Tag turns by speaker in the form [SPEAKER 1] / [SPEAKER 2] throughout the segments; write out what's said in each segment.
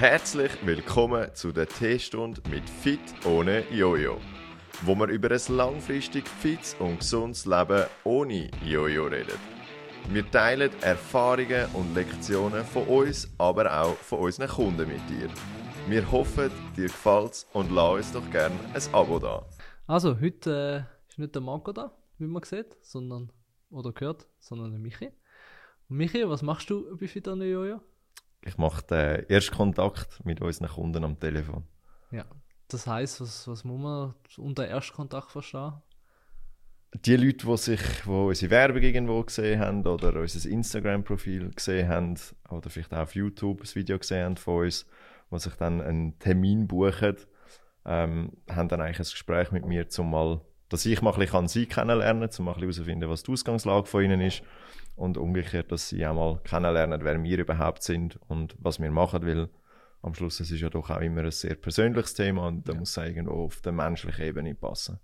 [SPEAKER 1] Herzlich willkommen zu der T-Stunde mit Fit ohne Jojo, wo wir über ein langfristig fits und gesundes Leben ohne Jojo reden. Wir teilen Erfahrungen und Lektionen von uns, aber auch von unseren Kunden mit dir. Wir hoffen, dir gefällt's und lass uns doch gerne ein Abo da.
[SPEAKER 2] Also, heute äh, ist nicht der Marco da, wie man sieht, sondern, oder gehört, sondern der Michi. Und Michi, was machst du bei Fit ohne Jojo?
[SPEAKER 1] Ich mache den Erstkontakt mit unseren Kunden am Telefon.
[SPEAKER 2] Ja, das heisst, was, was muss man unter Erstkontakt verstehen?
[SPEAKER 1] Die Leute, die sich, die unsere Werbung irgendwo gesehen haben oder unser Instagram-Profil gesehen haben oder vielleicht auch auf YouTube ein Video gesehen haben von uns, die sich dann einen Termin buchen, ähm, haben dann eigentlich ein Gespräch mit mir, zum mal, dass ich mal ein bisschen sie kennenlernen kann, um mal herauszufinden, was die Ausgangslage von ihnen ist und umgekehrt, dass sie auch mal kennenlernen, wer wir überhaupt sind und was wir machen, weil am Schluss es ist ja doch auch immer ein sehr persönliches Thema und da ja. muss es irgendwo auf der menschlichen Ebene passen.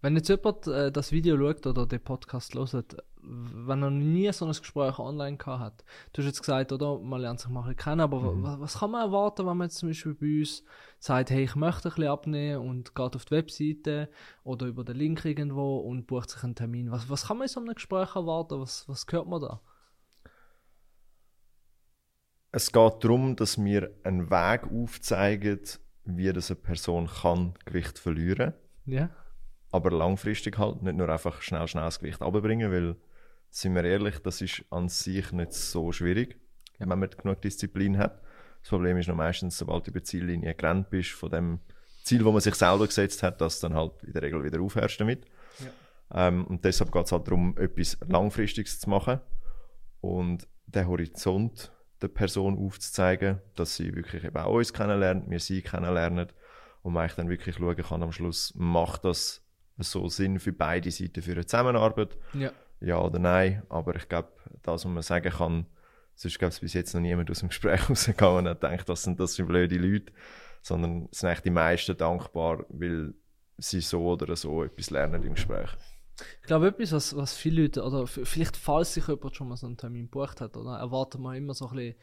[SPEAKER 2] Wenn jetzt jemand äh, das Video schaut oder den Podcast hört, wenn er nie so ein Gespräch online gehabt hat, du hast jetzt gesagt, oder, man lernt sich mal kennen, aber mhm. was, was, kann man erwarten, wenn man jetzt zum Beispiel bei uns sagt, hey, ich möchte ein bisschen abnehmen und geht auf die Webseite oder über den Link irgendwo und bucht sich einen Termin. Was, was kann man in so einem Gespräch erwarten? Was, was hört man da?
[SPEAKER 1] Es geht darum, dass wir einen Weg aufzeigen, wie das eine Person kann Gewicht verlieren kann.
[SPEAKER 2] Ja
[SPEAKER 1] aber langfristig halt nicht nur einfach schnell, schnell das Gewicht abbringen, weil, sind wir ehrlich, das ist an sich nicht so schwierig, ja. wenn man genug Disziplin hat. Das Problem ist noch meistens, sobald du über die Ziellinie gerannt bist, von dem Ziel, wo man sich selber gesetzt hat, dass dann halt in der Regel wieder aufhörst damit. Ja. Ähm, und deshalb geht es halt darum, etwas Langfristiges zu machen und den Horizont der Person aufzuzeigen, dass sie wirklich eben auch uns kennenlernt, wir sie kennenlernen und man dann wirklich schauen kann am Schluss, macht das so Sinn für beide Seiten für eine Zusammenarbeit?
[SPEAKER 2] Ja.
[SPEAKER 1] Ja oder nein? Aber ich glaube, das, was man sagen kann, sonst gab es bis jetzt noch niemand aus dem Gespräch rausgegangen und hat gedacht, das sind, das sind blöde Leute, sondern sind eigentlich die meisten dankbar, weil sie so oder so etwas lernen im Gespräch.
[SPEAKER 2] Ich glaube, etwas, was, was viele Leute, oder vielleicht falls sich jemand schon mal so einen Termin gebucht hat, oder erwartet man immer so ein bisschen,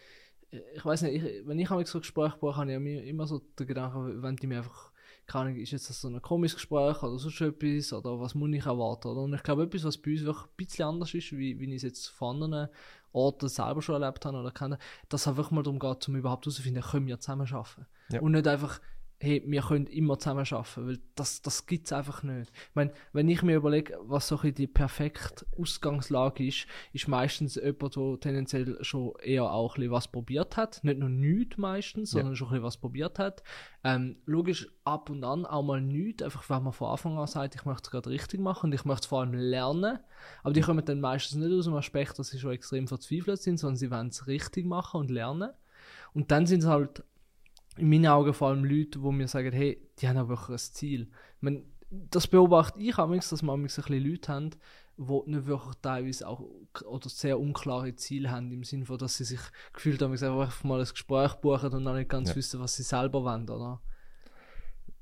[SPEAKER 2] ich weiß nicht, ich, wenn ich so ein Gespräch buche, habe ich immer so den Gedanken, wenn die mir einfach keine Ahnung, ist jetzt das so ein komisches Gespräch oder sonst etwas oder was muss ich erwarten? Oder? Und ich glaube, etwas, was bei uns wirklich ein bisschen anders ist, wie, wie ich es jetzt von anderen Orten selber schon erlebt habe oder kenne, dass es einfach mal darum geht, um überhaupt herauszufinden, können wir zusammen arbeiten. Ja. Und nicht einfach, hey, wir können immer zusammen arbeiten, weil das, das gibt es einfach nicht. Ich meine, wenn ich mir überlege, was so die perfekte Ausgangslage ist, ist meistens jemand, der tendenziell schon eher auch ein was probiert hat. Nicht nur nichts meistens, sondern ja. schon ein was probiert hat. Ähm, logisch ab und an auch mal nichts, einfach wenn man von Anfang an sagt, ich möchte es gerade richtig machen und ich möchte es vor allem lernen. Aber die kommen dann meistens nicht aus dem Aspekt, dass sie schon extrem verzweifelt sind, sondern sie wollen es richtig machen und lernen. Und dann sind es halt in meinen Augen vor allem Leute, die mir sagen, hey, die haben auch wirklich ein Ziel. Meine, das beobachte ich auch, dass man ein bisschen Leute haben, die nicht wirklich teilweise auch oder sehr unklare Ziele haben, im Sinne von, dass sie sich gefühlt haben, einfach mal ein Gespräch buchen und dann nicht ganz ja. wissen, was sie selber wollen, oder?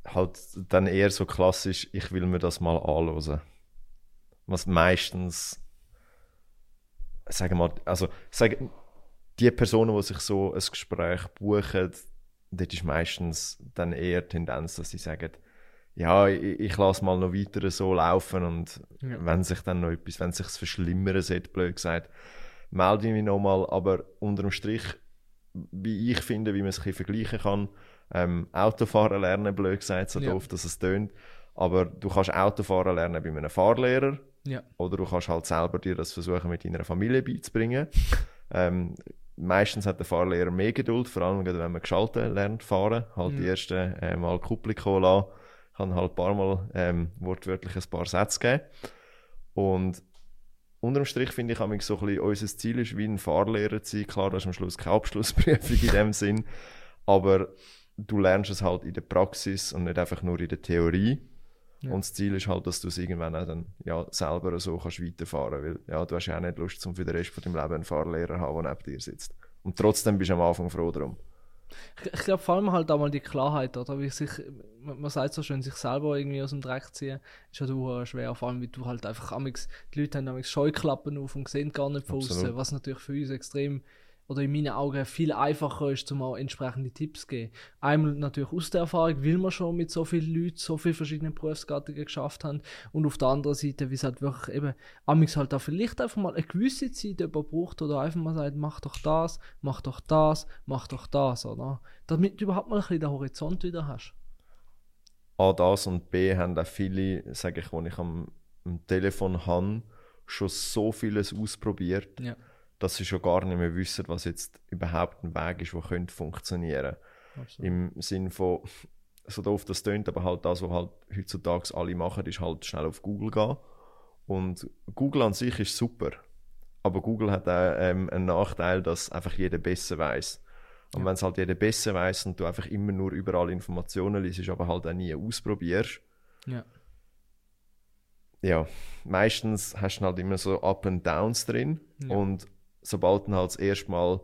[SPEAKER 1] Halt dann eher so klassisch, ich will mir das mal anhören. Was meistens, sagen wir mal, also sagen, die Personen, die sich so ein Gespräch buchen, dort ist meistens dann eher die Tendenz, dass sie sagen, ja, ich, ich lasse mal noch weiter so laufen und ja. wenn sich dann noch etwas, wenn sich verschlimmern sollte, blöd gesagt, melde ich mich nochmal, aber unterm Strich, wie ich finde, wie man es ein vergleichen kann, ähm, Autofahren lernen, blöd gesagt, so ja. doof, dass es tönt, aber du kannst Autofahren lernen bei einem Fahrlehrer
[SPEAKER 2] ja.
[SPEAKER 1] oder du kannst halt selber dir das versuchen mit deiner Familie beizubringen. ähm, meistens hat der Fahrlehrer mehr Geduld, vor allem wenn man geschaltet lernt fahren, halt mhm. die ersten äh, Mal Kupplung lassen, kann halt ein paar Mal ähm, wortwörtlich ein paar Sätze geben. Und unterm Strich finde ich, so ein bisschen, unser Ziel ist, wie ein Fahrlehrer zu sein. Klar, das ist am Schluss keine Abschlussprüfung in dem Sinn, aber du lernst es halt in der Praxis und nicht einfach nur in der Theorie. Ja. Und das Ziel ist halt, dass du es irgendwann auch dann ja, selber so kannst weiterfahren weil ja, du hast ja auch nicht Lust, um für den Rest von deinem Leben einen Fahrlehrer zu haben, der neben dir sitzt. Und trotzdem bist du am Anfang froh darum.
[SPEAKER 2] Ich, ich glaube vor allem halt auch mal die Klarheit, oder? Wie sich, man, sagt so schön, sich selber irgendwie aus dem Dreck ziehen, ist halt schwer, vor allem, wie du halt einfach amix, die Leute haben amix Scheuklappen auf und sehen gar nicht von außen, was natürlich für uns extrem oder in meinen Augen viel einfacher ist, um auch entsprechende Tipps zu geben. Einmal natürlich aus der Erfahrung, weil wir schon mit so vielen Leuten so viele verschiedene Berufsgattungen geschafft haben und auf der anderen Seite, wie es halt wirklich eben, amix halt auch vielleicht einfach mal eine gewisse Zeit jemand braucht oder einfach mal sagt, mach doch das, mach doch das, mach doch das, oder? Damit du überhaupt mal ein bisschen den Horizont wieder hast.
[SPEAKER 1] A, das und B haben auch viele, sage ich, wenn ich am, am Telefon habe, schon so vieles ausprobiert,
[SPEAKER 2] Ja.
[SPEAKER 1] Dass sie schon gar nicht mehr wissen, was jetzt überhaupt ein Weg ist, der könnte funktionieren.
[SPEAKER 2] Absolut.
[SPEAKER 1] Im Sinn von, so doof das tönt, aber halt das, was halt heutzutage alle machen, ist halt schnell auf Google gehen. Und Google an sich ist super. Aber Google hat auch ähm, einen Nachteil, dass einfach jeder besser weiß. Und
[SPEAKER 2] Ja.
[SPEAKER 1] wenn es halt jeder besser weiß und du einfach immer nur überall Informationen liest, aber halt auch nie ausprobierst,
[SPEAKER 2] Ja.
[SPEAKER 1] ja, meistens hast du halt immer so Up and Downs drin.
[SPEAKER 2] Ja.
[SPEAKER 1] Und sobald du halt das erste Mal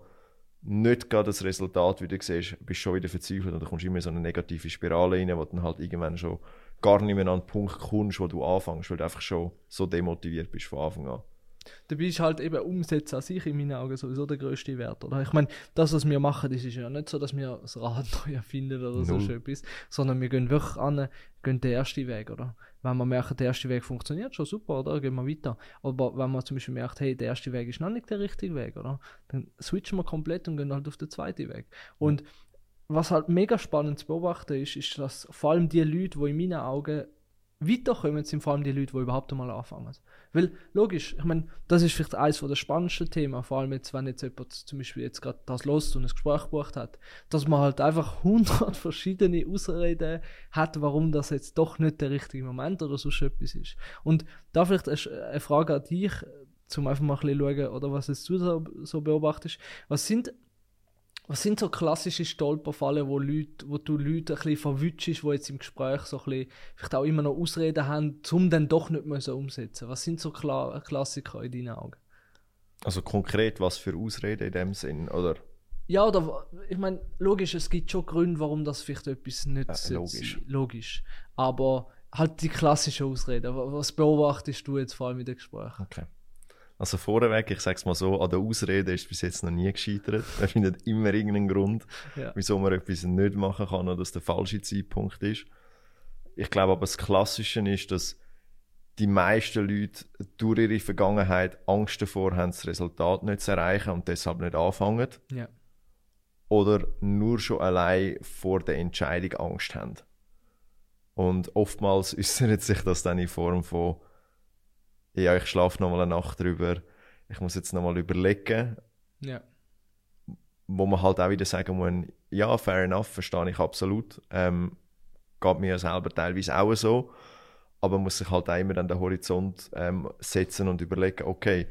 [SPEAKER 1] nicht gerade das Resultat wieder siehst, bist du schon wieder verzweifelt und dann kommst du immer in so eine negative Spirale rein, wo dann halt irgendwann schon gar nicht mehr an den Punkt kommst, wo du anfängst, weil du einfach schon so demotiviert bist von Anfang an.
[SPEAKER 2] Dabei ist halt eben Umsetzen an sich in meinen Augen sowieso der größte Wert. Oder? Ich meine, das, was wir machen, das ist ja nicht so, dass wir das Rad neu erfinden oder so
[SPEAKER 1] Null.
[SPEAKER 2] etwas, sondern wir gehen wirklich an, gehen den ersten Weg, oder? Wenn wir merken, der erste Weg funktioniert, schon super, oder? Gehen wir weiter. Aber wenn man zum Beispiel merkt, hey, der erste Weg ist noch nicht der richtige Weg, oder? Dann switchen wir komplett und gehen halt auf den zweiten Weg. Und was halt mega spannend zu beobachten ist, ist, dass vor allem die Leute, die in meinen Augen weiterkommen, sind vor allem die Leute, die überhaupt einmal anfangen. Weil, logisch, ich meine, das ist vielleicht eines der spannendsten Themen, vor allem jetzt, wenn jetzt jemand zum Beispiel jetzt gerade das lost und ein Gespräch gebucht hat, dass man halt einfach hundert verschiedene Ausreden hat, warum das jetzt doch nicht der richtige Moment oder so etwas ist. Und da vielleicht eine eine Frage an dich, zum einfach mal ein bisschen schauen, oder was jetzt du so, so beobachtest, was sind was sind so klassische Stolperfallen, wo, Leute, wo du Leute ein bisschen verwutschst, die jetzt im Gespräch so ein bisschen, vielleicht auch immer noch Ausreden haben, um dann doch nicht mehr so umsetzen? Was sind so Kla Klassiker in deinen Augen?
[SPEAKER 1] Also konkret, was für Ausreden in dem Sinn, oder?
[SPEAKER 2] Ja, oder ich meine, logisch, es gibt schon Gründe, warum das vielleicht etwas nicht sollte
[SPEAKER 1] logisch.
[SPEAKER 2] sein. Logisch. Aber halt die klassischen Ausreden. Wa- Was beobachtest du jetzt vor allem in den Gesprächen?
[SPEAKER 1] Okay. Also vorweg, ich sag's mal so, an der Ausrede ist bis jetzt noch nie gescheitert. Man findet immer irgendeinen Grund,
[SPEAKER 2] Ja.
[SPEAKER 1] wieso man etwas nicht machen kann oder dass es der falsche Zeitpunkt ist. Ich glaube aber das Klassische ist, dass die meisten Leute durch ihre Vergangenheit Angst davor haben, das Resultat nicht zu erreichen und deshalb nicht anfangen.
[SPEAKER 2] Ja.
[SPEAKER 1] Oder nur schon allein vor der Entscheidung Angst haben. Und oftmals äußert sich das dann in Form von, ja, ich schlafe nochmal eine Nacht drüber, ich muss jetzt nochmal überlegen,
[SPEAKER 2] Ja.
[SPEAKER 1] wo man halt auch wieder sagen muss, ja, fair enough, verstehe ich absolut. Ähm, geht mir selber teilweise auch so. Aber man muss sich halt auch immer an den Horizont ähm, setzen und überlegen, okay,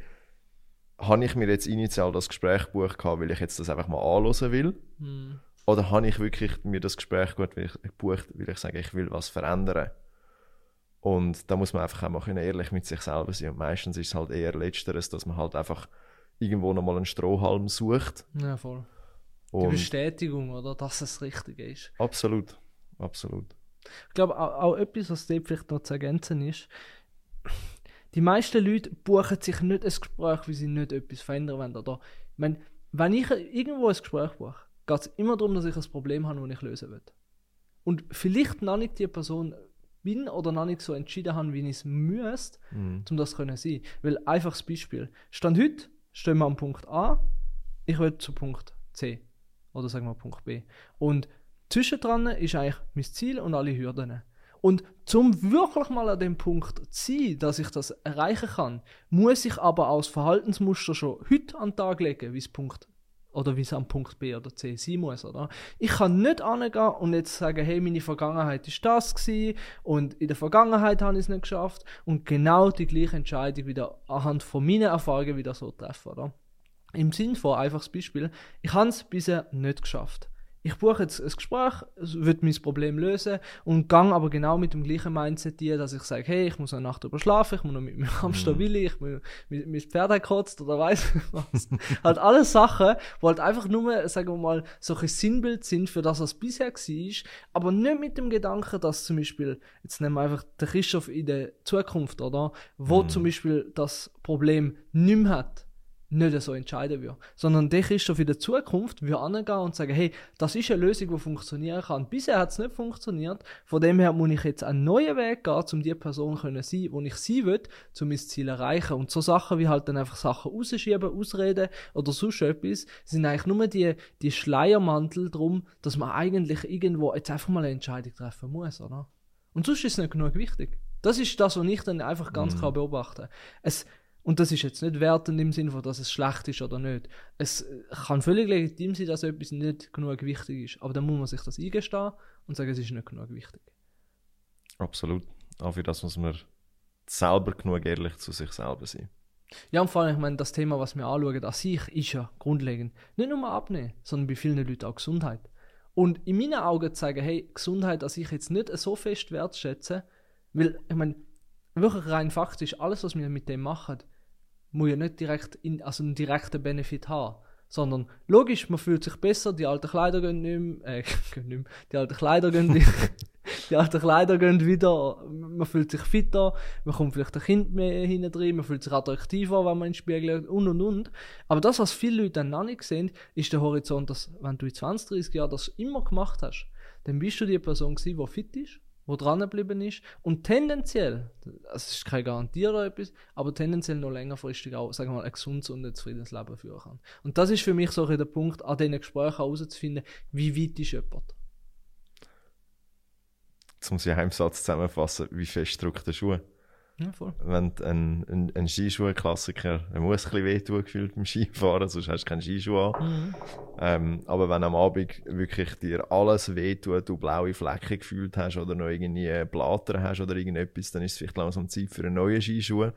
[SPEAKER 1] habe ich mir jetzt initial das Gespräch gebucht, gehabt, weil ich jetzt das einfach mal anhören will?
[SPEAKER 2] Hm.
[SPEAKER 1] Oder habe ich wirklich mir das Gespräch gut gebucht, weil ich sage, ich will was verändern? Und da muss man einfach auch mal können ehrlich mit sich selber sein. Und meistens ist es halt eher Letzteres, dass man halt einfach irgendwo nochmal einen Strohhalm sucht.
[SPEAKER 2] Ja, voll. Die
[SPEAKER 1] Und
[SPEAKER 2] Bestätigung, oder? Dass es richtig ist.
[SPEAKER 1] absolut, absolut.
[SPEAKER 2] Ich glaube, auch, auch etwas, was dort vielleicht noch zu ergänzen ist, die meisten Leute buchen sich nicht ein Gespräch, weil sie nicht etwas verändern wollen. Oder, ich meine, wenn ich irgendwo ein Gespräch buche, geht es immer darum, dass ich ein Problem habe, das ich lösen will. Und vielleicht noch nicht die Person bin oder noch nicht so entschieden habe, wie ich es müsste,
[SPEAKER 1] Mhm.
[SPEAKER 2] um das zu können sein. Weil, einfaches Beispiel. Stand heute, stehen wir am Punkt A, ich will zu Punkt C. Oder sagen wir Punkt B. Und zwischendran ist eigentlich mein Ziel und alle Hürden. Und zum wirklich mal an dem Punkt zu sein, dass ich das erreichen kann, muss ich aber das Verhaltensmuster schon heute an den Tag legen, wie es Punkt oder wie es am Punkt B oder C sein muss, oder? Ich kann nicht angehen und jetzt sagen, hey, meine Vergangenheit ist das gewesen und in der Vergangenheit habe ich es nicht geschafft und genau die gleiche Entscheidung wieder anhand von meinen Erfahrungen wieder so treffen, oder? Im Sinn von, einfaches Beispiel, ich habe es bisher nicht geschafft. Ich buche jetzt ein Gespräch, es wird mein Problem lösen und gang aber genau mit dem gleichen Mindset hier, dass ich sage, hey, ich muss eine Nacht drüber schlafen, ich muss noch mit meinem Hamster Willi, ich muss mit mein Pferd hat gekotzt oder weiß was. halt alles Sachen, wo halt einfach nur, sagen wir mal, solche Sinnbild sind für das, was bisher war, aber nicht mit dem Gedanken, dass zum Beispiel, jetzt nehmen wir einfach den Christoph in der Zukunft, oder? Wo zum Beispiel das Problem nicht mehr hat nicht so entscheiden würde. Sondern der Christoph in der Zukunft würde angehen und sagen, hey, das ist eine Lösung, die funktionieren kann. Bisher hat es nicht funktioniert. Von dem her muss ich jetzt einen neuen Weg gehen, um die Person zu sein, wo ich sie will, um mein Ziel zu erreichen. Und so Sachen wie halt dann einfach Sachen rausschieben, ausreden oder sonst etwas, sind eigentlich nur die, die Schleiermantel drum, dass man eigentlich irgendwo jetzt einfach mal eine Entscheidung treffen muss, oder? Und sonst ist es nicht genug wichtig. Das ist das, was ich dann einfach ganz
[SPEAKER 1] Mhm.
[SPEAKER 2] klar beobachte. Es, und das ist jetzt nicht wertend im Sinne von, dass es schlecht ist oder nicht. Es äh, kann völlig legitim sein, dass etwas nicht genug wichtig ist. Aber dann muss man sich das eingestehen und sagen, es ist nicht genug wichtig.
[SPEAKER 1] Absolut. Auch für das muss man selber genug ehrlich zu sich selber sein.
[SPEAKER 2] Ja, und vor allem, ich meine, das Thema, was wir anschauen, an sich ist ja grundlegend nicht nur abnehmen, sondern bei vielen Leuten auch Gesundheit. Und in meinen Augen zu sagen, hey, Gesundheit an sich jetzt nicht so fest wertschätzen, weil, ich meine, wirklich rein faktisch, alles, was wir mit dem machen, muss ja nicht direkt in, also einen direkten Benefit haben. Sondern logisch, man fühlt sich besser, die alten Kleider gehen nicht mehr, äh, gehen nicht mehr, die alten Kleider gehen wieder, die alten Kleider gehen wieder, man fühlt sich fitter, man kommt vielleicht ein Kind mehr hinten drin, man fühlt sich attraktiver, wenn man in den Spiegel schaut und und und. Aber das, was viele Leute dann noch nicht sehen, ist der Horizont, dass wenn du in 20, 30 Jahren das immer gemacht hast, dann bist du die Person gewesen, die fit ist, wo dran geblieben ist und tendenziell, es ist keine Garantie oder etwas, aber tendenziell noch längerfristig auch, sagen wir mal, ein gesundes und ein zufriedenes Leben führen kann. Und das ist für mich so der Punkt, an diesen Gesprächen herauszufinden, wie weit ist jemand.
[SPEAKER 1] Jetzt muss ich einen Satz zusammenfassen, wie fest drückt der Schuh.
[SPEAKER 2] Ja, voll.
[SPEAKER 1] Wenn ein, ein, ein Skischuh-Klassiker, er muss ein bisschen wehtun gefühlt beim Skifahren, sonst hast du keinen Skischuh an.
[SPEAKER 2] Mhm.
[SPEAKER 1] Ähm, aber wenn am Abend wirklich dir alles wehtut, du blaue Flecken gefühlt hast oder noch irgendwie Blatter hast oder irgendetwas, dann ist es vielleicht langsam Zeit für einen neuen Skischuh.
[SPEAKER 2] Ja.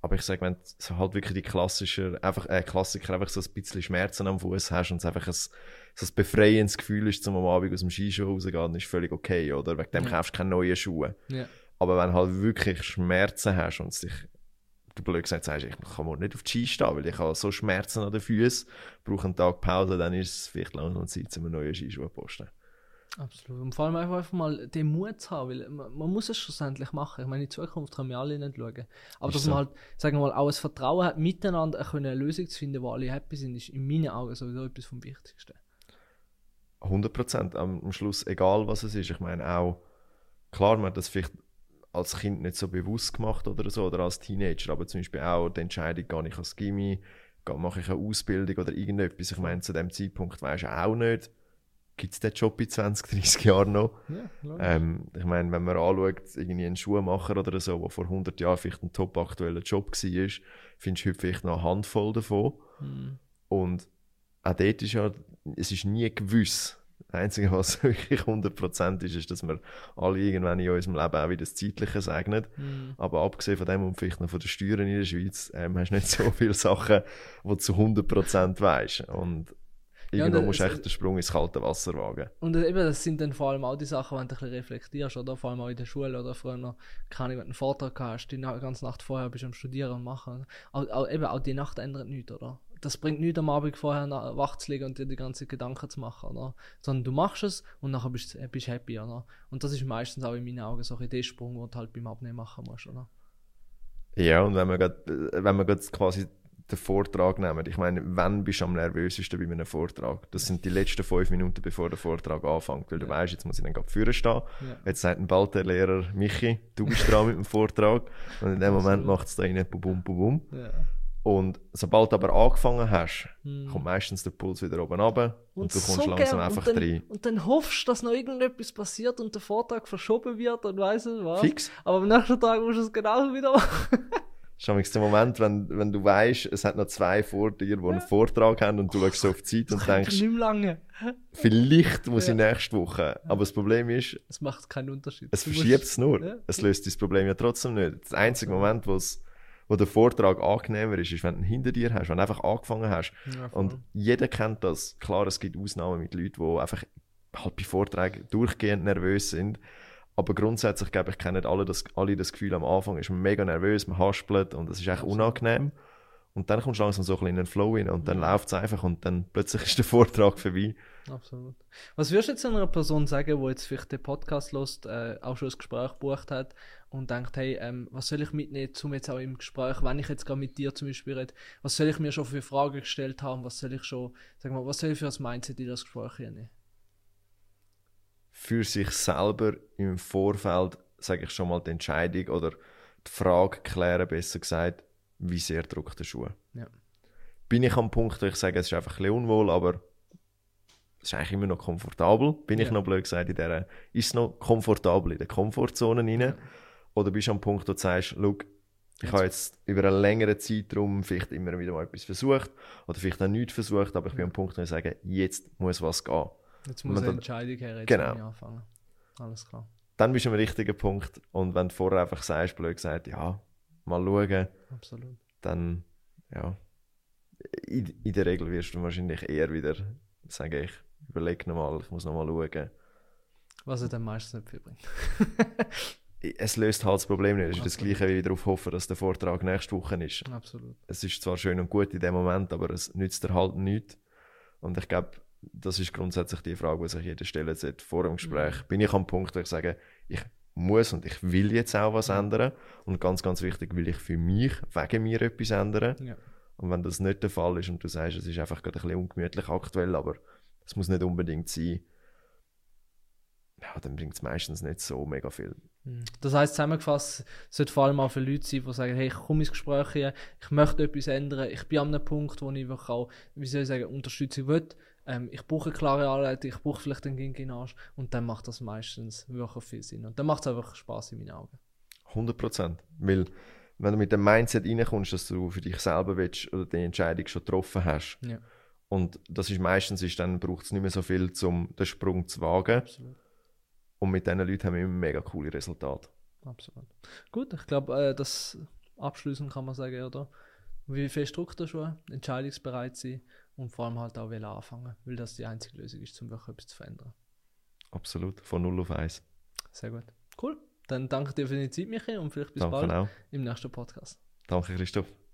[SPEAKER 1] Aber ich sage, wenn du halt wirklich die klassische, einfach, äh, Klassiker einfach so ein bisschen Schmerzen am Fuß hast und es einfach ein, so ein befreiendes Gefühl ist, zum am Abend aus dem Skischuh rauszugehen, dann ist völlig okay, oder? Wegen dem
[SPEAKER 2] Ja.
[SPEAKER 1] kaufst du keine neuen Schuhe.
[SPEAKER 2] Ja.
[SPEAKER 1] Aber wenn du halt wirklich Schmerzen hast und dich, du blöd gesagt sagst, ich kann mal nicht auf die Ski stehen, weil ich habe so Schmerzen an den Füßen, brauche einen Tag Pause, dann ist es vielleicht langsam Zeit, um einen neuen Skischuh zu posten.
[SPEAKER 2] Absolut. Und vor allem einfach, mal den Mut zu haben, weil man, man muss es schlussendlich machen. Ich meine, in Zukunft können wir alle nicht schauen. Aber
[SPEAKER 1] Ist
[SPEAKER 2] dass
[SPEAKER 1] so.
[SPEAKER 2] man halt, sagen wir mal, auch ein Vertrauen hat, miteinander eine, Lösung zu finden, wo alle happy sind, ist in meinen Augen sowieso etwas vom Wichtigsten.
[SPEAKER 1] 100 Prozent am, am Schluss, egal was es ist. Ich meine auch, klar, man hat das vielleicht als Kind nicht so bewusst gemacht oder so, oder als Teenager, aber zum Beispiel auch die Entscheidung, gehe ich ans Gimmi, mache ich eine Ausbildung oder irgendetwas. Ich meine, zu dem Zeitpunkt weisst du auch nicht, gibt es den Job in 20, 30 Jahren noch?
[SPEAKER 2] Ja,
[SPEAKER 1] Ähm, ich meine, wenn man anschaut, irgendwie einen Schuhmacher oder so, der vor 100 Jahren vielleicht ein top aktueller Job war, findest du heute vielleicht noch eine Handvoll davon.
[SPEAKER 2] Mhm.
[SPEAKER 1] Und auch dort ist ja, es ist nie gewiss. Das Einzige, was wirklich 100% ist, ist, dass wir alle irgendwann in unserem Leben auch wieder das Zeitliche segnen.
[SPEAKER 2] Mhm.
[SPEAKER 1] Aber abgesehen von dem und vielleicht noch von den Steuern in der Schweiz, ähm, hast du nicht so viele Sachen, die du zu 100% weisst. Und
[SPEAKER 2] Ja,
[SPEAKER 1] irgendwo
[SPEAKER 2] und
[SPEAKER 1] musst du echt den Sprung ins kalte Wasser wagen.
[SPEAKER 2] Und eben, das sind dann vor allem auch die Sachen, wenn du ein bisschen reflektierst, oder? Vor allem auch in der Schule oder früher noch, keine Ahnung, wenn du einen Vortrag hast, die ganze Nacht vorher bist du am Studieren und machen. Auch, auch, eben, auch die Nacht ändert nichts, oder? Das bringt nichts am Abend vorher wach zu liegen und dir die ganzen Gedanken zu machen, oder? Sondern du machst es und nachher bist du bist happy, oder? Und das ist meistens auch in meinen Augen so ein Sprung, den du halt beim Abnehmen machen musst, oder?
[SPEAKER 1] Ja, und wenn wir grad, äh, wenn wir grad quasi den Vortrag nehmen, ich meine, wann bist du am nervösesten bei einem Vortrag? Das sind die letzten fünf Minuten, bevor der Vortrag anfängt, weil du
[SPEAKER 2] Ja.
[SPEAKER 1] weißt, jetzt muss ich dann gerade vorne stehen.
[SPEAKER 2] Ja.
[SPEAKER 1] Jetzt sagt ein bald der Lehrer, Michi, du bist dran mit dem Vortrag. Und in dem Moment macht es da rein, bum, bum, bum, bum.
[SPEAKER 2] Ja.
[SPEAKER 1] Und sobald du aber angefangen hast,
[SPEAKER 2] Hm.
[SPEAKER 1] kommt meistens der Puls wieder oben runter und, du kommst
[SPEAKER 2] so
[SPEAKER 1] langsam einfach
[SPEAKER 2] und dann,
[SPEAKER 1] rein.
[SPEAKER 2] Und dann hoffst du, dass noch irgendetwas passiert und der Vortrag verschoben wird und weiss nicht was.
[SPEAKER 1] Fix.
[SPEAKER 2] Aber am nächsten Tag musst du es genauso wieder machen.
[SPEAKER 1] Das ist der Moment, wenn, wenn du weißt, es hat noch zwei vor dir, die einen Vortrag haben und du schaust so auf die Zeit und
[SPEAKER 2] Das
[SPEAKER 1] denkst,
[SPEAKER 2] nicht lange.
[SPEAKER 1] vielleicht muss
[SPEAKER 2] Ja.
[SPEAKER 1] ich nächste Woche. Aber das Problem ist,
[SPEAKER 2] Es macht keinen Unterschied.
[SPEAKER 1] Es verschiebt es nur.
[SPEAKER 2] Ja.
[SPEAKER 1] Es löst das Problem ja trotzdem nicht. Das einzige Moment, wo's, wo der Vortrag angenehmer ist, ist, wenn du ihn hinter dir hast, wenn du einfach angefangen hast.
[SPEAKER 2] Ja.
[SPEAKER 1] Und jeder kennt das. Klar, es gibt Ausnahmen mit Leuten, die einfach halt bei Vorträgen durchgehend nervös sind. Aber grundsätzlich, glaube ich, kennen alle das, alle das Gefühl, am Anfang ist man mega nervös, man haspelt und es ist echt unangenehm. Und dann kommst du langsam so ein bisschen in den Flow rein und dann läuft es einfach und dann plötzlich ist der Vortrag vorbei.
[SPEAKER 2] Absolut. Was würdest du jetzt einer Person sagen, die jetzt vielleicht den Podcast lost, äh, auch schon ein Gespräch gebucht hat und denkt, hey, ähm, was soll ich mitnehmen, zum jetzt auch im Gespräch, wenn ich jetzt gerade mit dir zum Beispiel rede, was soll ich mir schon für Fragen gestellt haben, was soll ich schon, sag mal, was soll ich für ein Mindset in das Gespräch nehmen?
[SPEAKER 1] Für sich selber im Vorfeld, sage ich schon mal, die Entscheidung oder die Frage klären, besser gesagt, wie sehr drückt der Schuh.
[SPEAKER 2] Ja.
[SPEAKER 1] Bin ich am Punkt, wo ich sage, es ist einfach ein bisschen unwohl, aber ist eigentlich immer noch komfortabel. Bin ich
[SPEAKER 2] Ja.
[SPEAKER 1] noch blöd gesagt, in der, ist es noch komfortabel in der Komfortzone rein? Oder bist du am Punkt, wo du sagst, schau, ich habe jetzt über einen längeren Zeitraum vielleicht immer wieder mal etwas versucht oder vielleicht auch nichts versucht, aber ich bin am Punkt, wo ich sage, jetzt muss was gehen.
[SPEAKER 2] Jetzt muss eine Entscheidung her, jetzt
[SPEAKER 1] Genau.
[SPEAKER 2] muss ich anfangen. Alles klar.
[SPEAKER 1] Dann bist du am richtigen Punkt und wenn du vorher einfach sagst, blöd gesagt, ja, mal schauen,
[SPEAKER 2] Absolut.
[SPEAKER 1] dann, ja, in, in der Regel wirst du wahrscheinlich eher wieder sagen, ich überlege nochmal, ich muss nochmal schauen.
[SPEAKER 2] Was er dann meistens nicht viel bringt.
[SPEAKER 1] Es löst halt das Problem nicht. Es ist das
[SPEAKER 2] Absolut.
[SPEAKER 1] Gleiche wie darauf hoffen, dass der Vortrag nächste Woche ist.
[SPEAKER 2] Absolut.
[SPEAKER 1] Es ist zwar schön und gut in dem Moment, aber es nützt dir halt nichts. Und ich glaube, das ist grundsätzlich die Frage, die sich jeder stellen sollte vor dem Gespräch. Bin ich am Punkt, wo ich sage, ich muss und ich will jetzt auch was ändern. Und ganz, ganz wichtig, will ich für mich, wegen mir etwas ändern.
[SPEAKER 2] Ja.
[SPEAKER 1] Und wenn das nicht der Fall ist und du sagst, es ist einfach gerade ein bisschen ungemütlich aktuell, aber es muss nicht unbedingt sein, ja, dann bringt es meistens nicht so mega viel.
[SPEAKER 2] Mhm. Das heißt zusammengefasst, es sollte vor allem auch für Leute sein, die sagen, hey, ich komme ins Gespräch hier, ich möchte etwas ändern, ich bin an einem Punkt, wo ich auch, wie soll ich sagen, Unterstützung will. Ähm, ich brauche eine klare Anleitung, ich brauche vielleicht einen Ging in den Arsch und dann macht das meistens wirklich viel Sinn. Und dann macht es einfach Spaß in meinen Augen.
[SPEAKER 1] 100 Prozent. Weil, wenn du mit dem Mindset reinkommst, dass du für dich selber willst oder die Entscheidung schon getroffen hast,
[SPEAKER 2] Ja,
[SPEAKER 1] und das ist meistens, ist, dann braucht es nicht mehr so viel, um den Sprung zu wagen.
[SPEAKER 2] absolut.
[SPEAKER 1] Und mit diesen Leuten haben wir immer mega coole Resultate.
[SPEAKER 2] absolut. Gut, ich glaube, äh, das abschließend kann man sagen, oder? Wie drückt er schon? Entscheidungsbereit sein und vor allem halt auch wollen anfangen, weil das die einzige Lösung ist, um wirklich etwas zu verändern.
[SPEAKER 1] Absolut. Von 0 auf 1.
[SPEAKER 2] Sehr gut. Cool. Dann danke dir für deine Zeit, Michi, und vielleicht bis
[SPEAKER 1] Danke
[SPEAKER 2] bald
[SPEAKER 1] auch.
[SPEAKER 2] im nächsten Podcast.
[SPEAKER 1] Danke, Christoph.